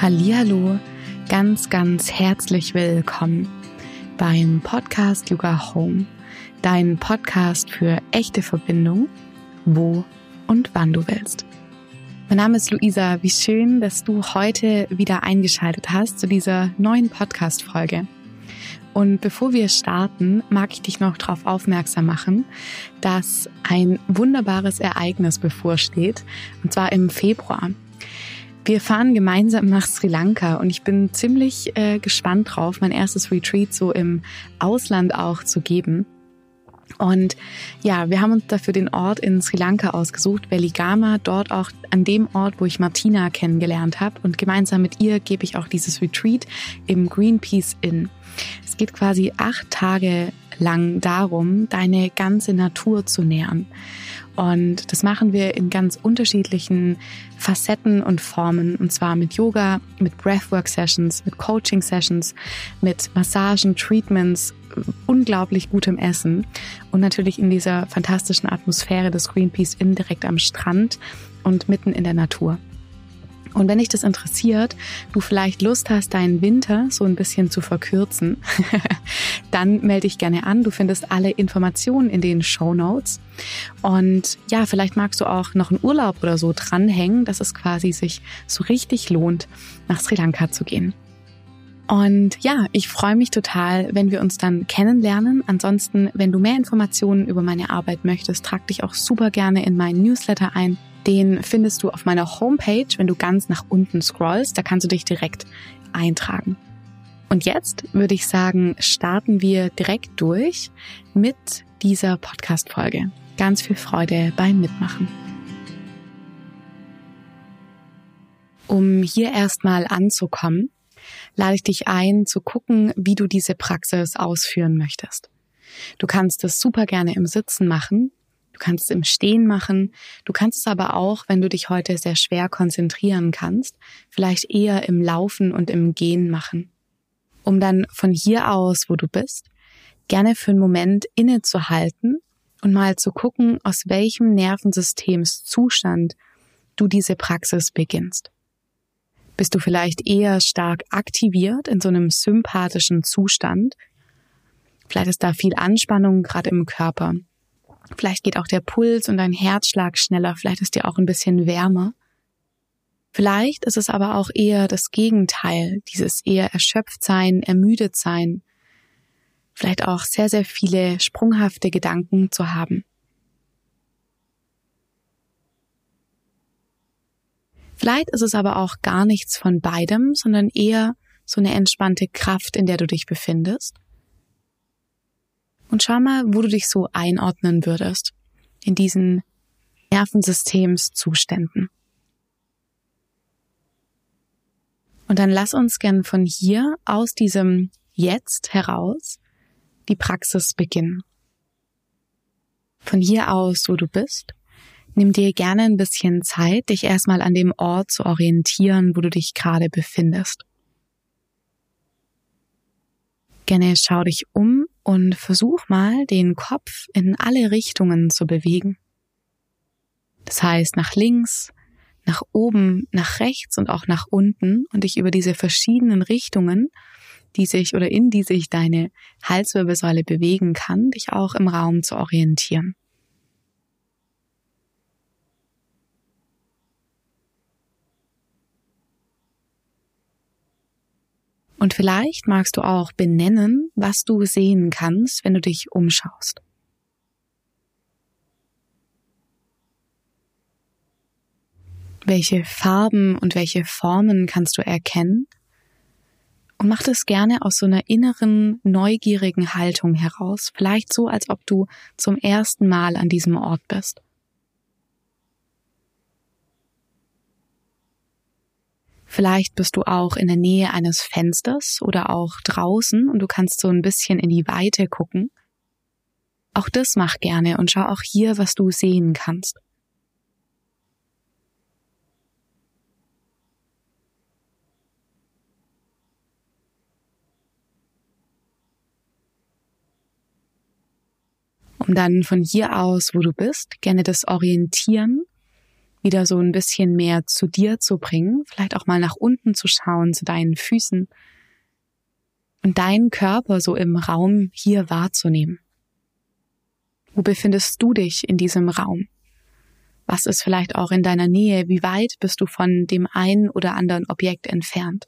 Hallihallo, ganz, ganz herzlich willkommen beim Podcast Yoga Home, dein Podcast für echte Verbindung, wo und wann du willst. Mein Name ist Luisa, wie schön, dass du heute wieder eingeschaltet hast zu dieser neuen Podcast-Folge. Und bevor wir starten, mag ich dich noch darauf aufmerksam machen, dass ein wunderbares Ereignis bevorsteht, und zwar im Februar. Wir fahren gemeinsam nach Sri Lanka und ich bin ziemlich äh, gespannt drauf, mein erstes Retreat so im Ausland auch zu geben. Und ja, wir haben uns dafür den Ort in Sri Lanka ausgesucht, Veligama, dort auch an dem Ort, wo ich Martina kennengelernt habe. Und gemeinsam mit ihr gebe ich auch dieses Retreat im Greenpeace Inn. Es geht quasi acht Tage lang darum, deine ganze Natur zu nähern. Und das machen wir in ganz unterschiedlichen Facetten und Formen. Und zwar mit Yoga, mit Breathwork-Sessions, mit Coaching-Sessions, mit Massagen, Treatments, unglaublich gutem Essen und natürlich in dieser fantastischen Atmosphäre des Greenpeace Inn direkt am Strand und mitten in der Natur. Und wenn dich das interessiert, du vielleicht Lust hast, deinen Winter so ein bisschen zu verkürzen, dann melde dich gerne an. Du findest alle Informationen in den Show Notes. Und ja, vielleicht magst du auch noch einen Urlaub oder so dranhängen, dass es quasi sich so richtig lohnt, nach Sri Lanka zu gehen. Und ja, ich freue mich total, wenn wir uns dann kennenlernen. Ansonsten, wenn du mehr Informationen über meine Arbeit möchtest, trag dich auch super gerne in meinen Newsletter ein. Den findest du auf meiner Homepage, wenn du ganz nach unten scrollst. Da kannst du dich direkt eintragen. Und jetzt würde ich sagen, starten wir direkt durch mit dieser Podcast-Folge. Ganz viel Freude beim Mitmachen. Um hier erstmal anzukommen, lade ich dich ein, zu gucken, wie du diese Praxis ausführen möchtest. Du kannst es super gerne im Sitzen machen, kannst es im Stehen machen. Du kannst es aber auch, wenn du dich heute sehr schwer konzentrieren kannst, vielleicht eher im Laufen und im Gehen machen. Um dann von hier aus, wo du bist, gerne für einen Moment innezuhalten und mal zu gucken, aus welchem Nervensystemszustand du diese Praxis beginnst. Bist du vielleicht eher stark aktiviert in so einem sympathischen Zustand? Vielleicht ist da viel Anspannung gerade im Körper. Vielleicht geht auch der Puls und dein Herzschlag schneller, vielleicht ist dir auch ein bisschen wärmer. Vielleicht ist es aber auch eher das Gegenteil, dieses eher erschöpft sein, ermüdet sein, vielleicht auch sehr, sehr viele sprunghafte Gedanken zu haben. Vielleicht ist es aber auch gar nichts von beidem, sondern eher so eine entspannte Kraft, in der du dich befindest. Und schau mal, wo du dich so einordnen würdest in diesen Nervensystemszuständen. Und dann lass uns gern von hier aus diesem Jetzt heraus die Praxis beginnen. Von hier aus, wo du bist, nimm dir gerne ein bisschen Zeit, dich erstmal an dem Ort zu orientieren, wo du dich gerade befindest. Gerne schau dich um und versuch mal, den Kopf in alle Richtungen zu bewegen. Das heißt, nach links, nach oben, nach rechts und auch nach unten und dich über diese verschiedenen Richtungen, die sich oder in die sich deine Halswirbelsäule bewegen kann, dich auch im Raum zu orientieren. Und vielleicht magst du auch benennen, was du sehen kannst, wenn du dich umschaust. Welche Farben und welche Formen kannst du erkennen? Und mach das gerne aus so einer inneren, neugierigen Haltung heraus, vielleicht so, als ob du zum ersten Mal an diesem Ort bist. Vielleicht bist du auch in der Nähe eines Fensters oder auch draußen und du kannst so ein bisschen in die Weite gucken. Auch das mach gerne und schau auch hier, was du sehen kannst. Um dann von hier aus, wo du bist, gerne das Orientieren wieder so ein bisschen mehr zu dir zu bringen, vielleicht auch mal nach unten zu schauen, zu deinen Füßen und deinen Körper so im Raum hier wahrzunehmen. Wo befindest du dich in diesem Raum? Was ist vielleicht auch in deiner Nähe? Wie weit bist du von dem einen oder anderen Objekt entfernt?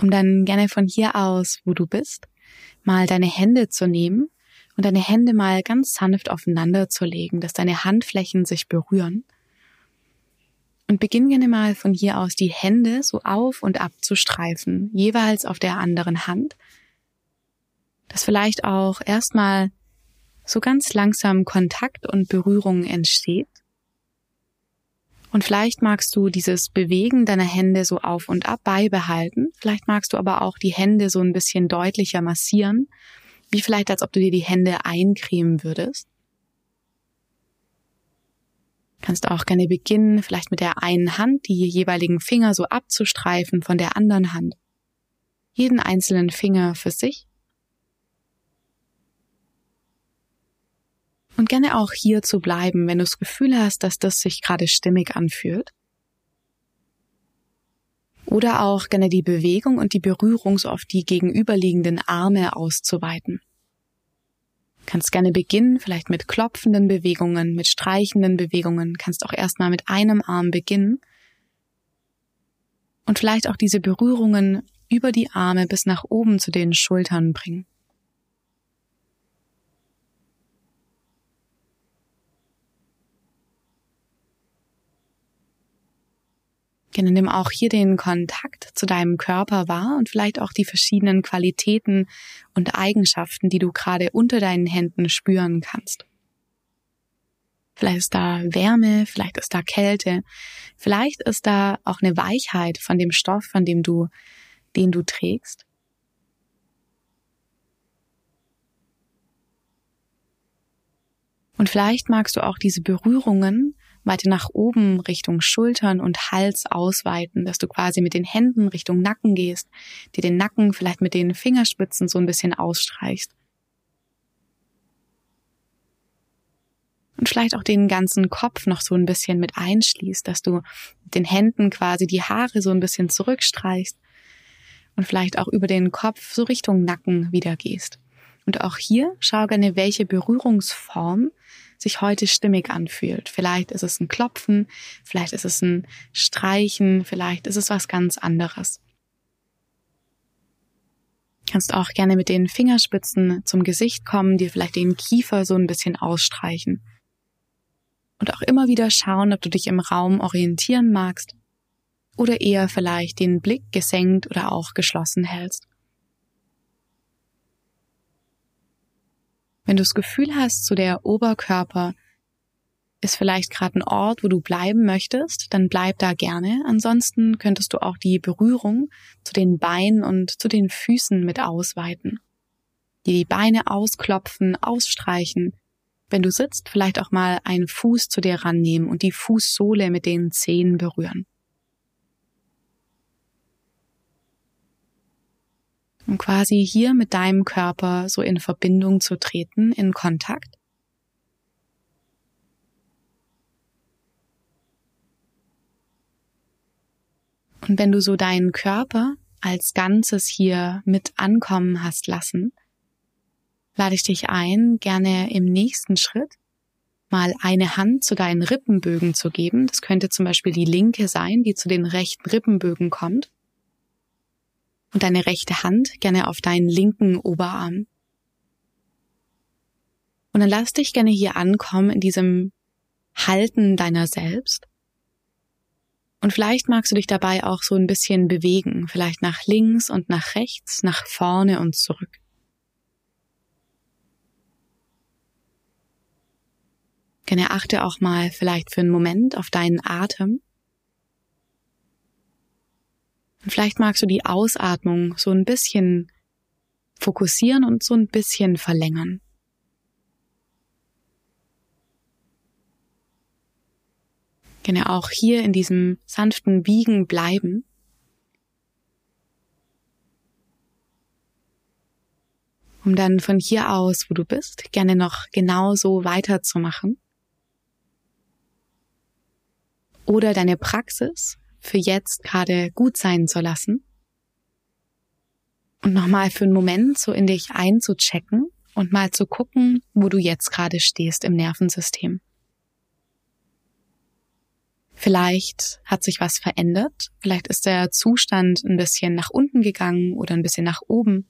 Um dann gerne von hier aus, wo du bist, mal deine Hände zu nehmen und deine Hände mal ganz sanft aufeinander zu legen, dass deine Handflächen sich berühren. Und beginn gerne mal von hier aus die Hände so auf und ab zu streifen, jeweils auf der anderen Hand, dass vielleicht auch erstmal so ganz langsam Kontakt und Berührung entsteht. Und vielleicht magst du dieses Bewegen deiner Hände so auf und ab beibehalten. Vielleicht magst du aber auch die Hände so ein bisschen deutlicher massieren, wie vielleicht als ob du dir die Hände eincremen würdest. Kannst auch gerne beginnen, vielleicht mit der einen Hand die jeweiligen Finger so abzustreifen von der anderen Hand. Jeden einzelnen Finger für sich. Und gerne auch hier zu bleiben, wenn du das Gefühl hast, dass das sich gerade stimmig anfühlt. Oder auch gerne die Bewegung und die Berührung so auf die gegenüberliegenden Arme auszuweiten. Du kannst gerne beginnen, vielleicht mit klopfenden Bewegungen, mit streichenden Bewegungen, kannst auch erstmal mit einem Arm beginnen und vielleicht auch diese Berührungen über die Arme bis nach oben zu den Schultern bringen. Gerne nimm auch hier den Kontakt zu deinem Körper wahr und vielleicht auch die verschiedenen Qualitäten und Eigenschaften, die du gerade unter deinen Händen spüren kannst. Vielleicht ist da Wärme, vielleicht ist da Kälte, vielleicht ist da auch eine Weichheit von dem Stoff, von dem du, den du trägst. Und vielleicht magst du auch diese Berührungen weiter nach oben Richtung Schultern und Hals ausweiten, dass du quasi mit den Händen Richtung Nacken gehst, dir den Nacken vielleicht mit den Fingerspitzen so ein bisschen ausstreichst. Und vielleicht auch den ganzen Kopf noch so ein bisschen mit einschließt, dass du mit den Händen quasi die Haare so ein bisschen zurückstreichst und vielleicht auch über den Kopf so Richtung Nacken wieder gehst. Und auch hier schau gerne, welche Berührungsform sich heute stimmig anfühlt. Vielleicht ist es ein Klopfen, vielleicht ist es ein Streichen, vielleicht ist es was ganz anderes. Kannst auch gerne mit den Fingerspitzen zum Gesicht kommen, dir vielleicht den Kiefer so ein bisschen ausstreichen. Und auch immer wieder schauen, ob du dich im Raum orientieren magst oder eher vielleicht den Blick gesenkt oder auch geschlossen hältst. Wenn du das Gefühl hast, so der Oberkörper ist vielleicht gerade ein Ort, wo du bleiben möchtest, dann bleib da gerne. Ansonsten könntest du auch die Berührung zu den Beinen und zu den Füßen mit ausweiten. Die Beine ausklopfen, ausstreichen. Wenn du sitzt, vielleicht auch mal einen Fuß zu dir rannehmen und die Fußsohle mit den Zehen berühren. Um quasi hier mit deinem Körper so in Verbindung zu treten, in Kontakt. Und wenn du so deinen Körper als Ganzes hier mit ankommen hast lassen, lade ich dich ein, gerne im nächsten Schritt mal eine Hand zu deinen Rippenbögen zu geben. Das könnte zum Beispiel die linke sein, die zu den rechten Rippenbögen kommt und deine rechte Hand gerne auf deinen linken Oberarm. Und dann lass dich gerne hier ankommen in diesem Halten deiner selbst. Und vielleicht magst du dich dabei auch so ein bisschen bewegen, vielleicht nach links und nach rechts, nach vorne und zurück. Gerne achte auch mal vielleicht für einen Moment auf deinen Atem. Und vielleicht magst du die Ausatmung so ein bisschen fokussieren und so ein bisschen verlängern. Gerne auch hier in diesem sanften Wiegen bleiben. um dann von hier aus, wo du bist, gerne noch genauso weiterzumachen. Oder deine Praxis für jetzt gerade gut sein zu lassen. Und nochmal für einen Moment so in dich einzuchecken und mal zu gucken, wo du jetzt gerade stehst im Nervensystem. Vielleicht hat sich was verändert, vielleicht ist der Zustand ein bisschen nach unten gegangen oder ein bisschen nach oben.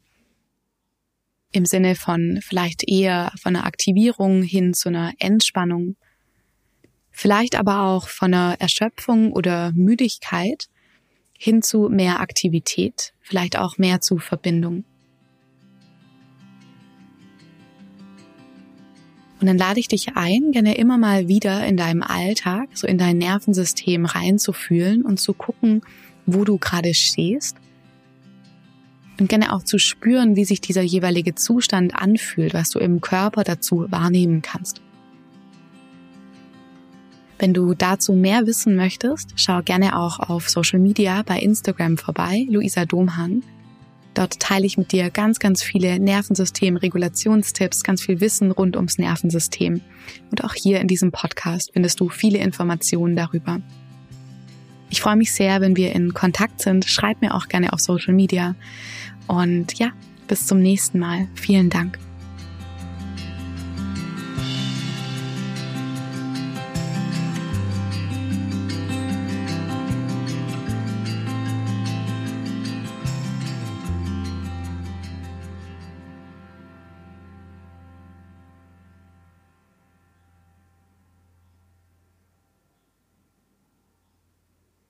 Im Sinne von vielleicht eher von einer Aktivierung hin zu einer Entspannung. Vielleicht aber auch von einer Erschöpfung oder Müdigkeit hin zu mehr Aktivität, vielleicht auch mehr zu Verbindung. Und dann lade ich dich ein, gerne immer mal wieder in deinem Alltag, so in dein Nervensystem reinzufühlen und zu gucken, wo du gerade stehst. Und gerne auch zu spüren, wie sich dieser jeweilige Zustand anfühlt, was du im Körper dazu wahrnehmen kannst. Wenn du dazu mehr wissen möchtest, schau gerne auch auf Social Media bei Instagram vorbei, Luisa Domhan. Dort teile ich mit dir ganz, ganz viele Nervensystem-Regulationstipps, ganz viel Wissen rund ums Nervensystem. Und auch hier in diesem Podcast findest du viele Informationen darüber. Ich freue mich sehr, wenn wir in Kontakt sind. Schreib mir auch gerne auf Social Media. Und ja, bis zum nächsten Mal. Vielen Dank.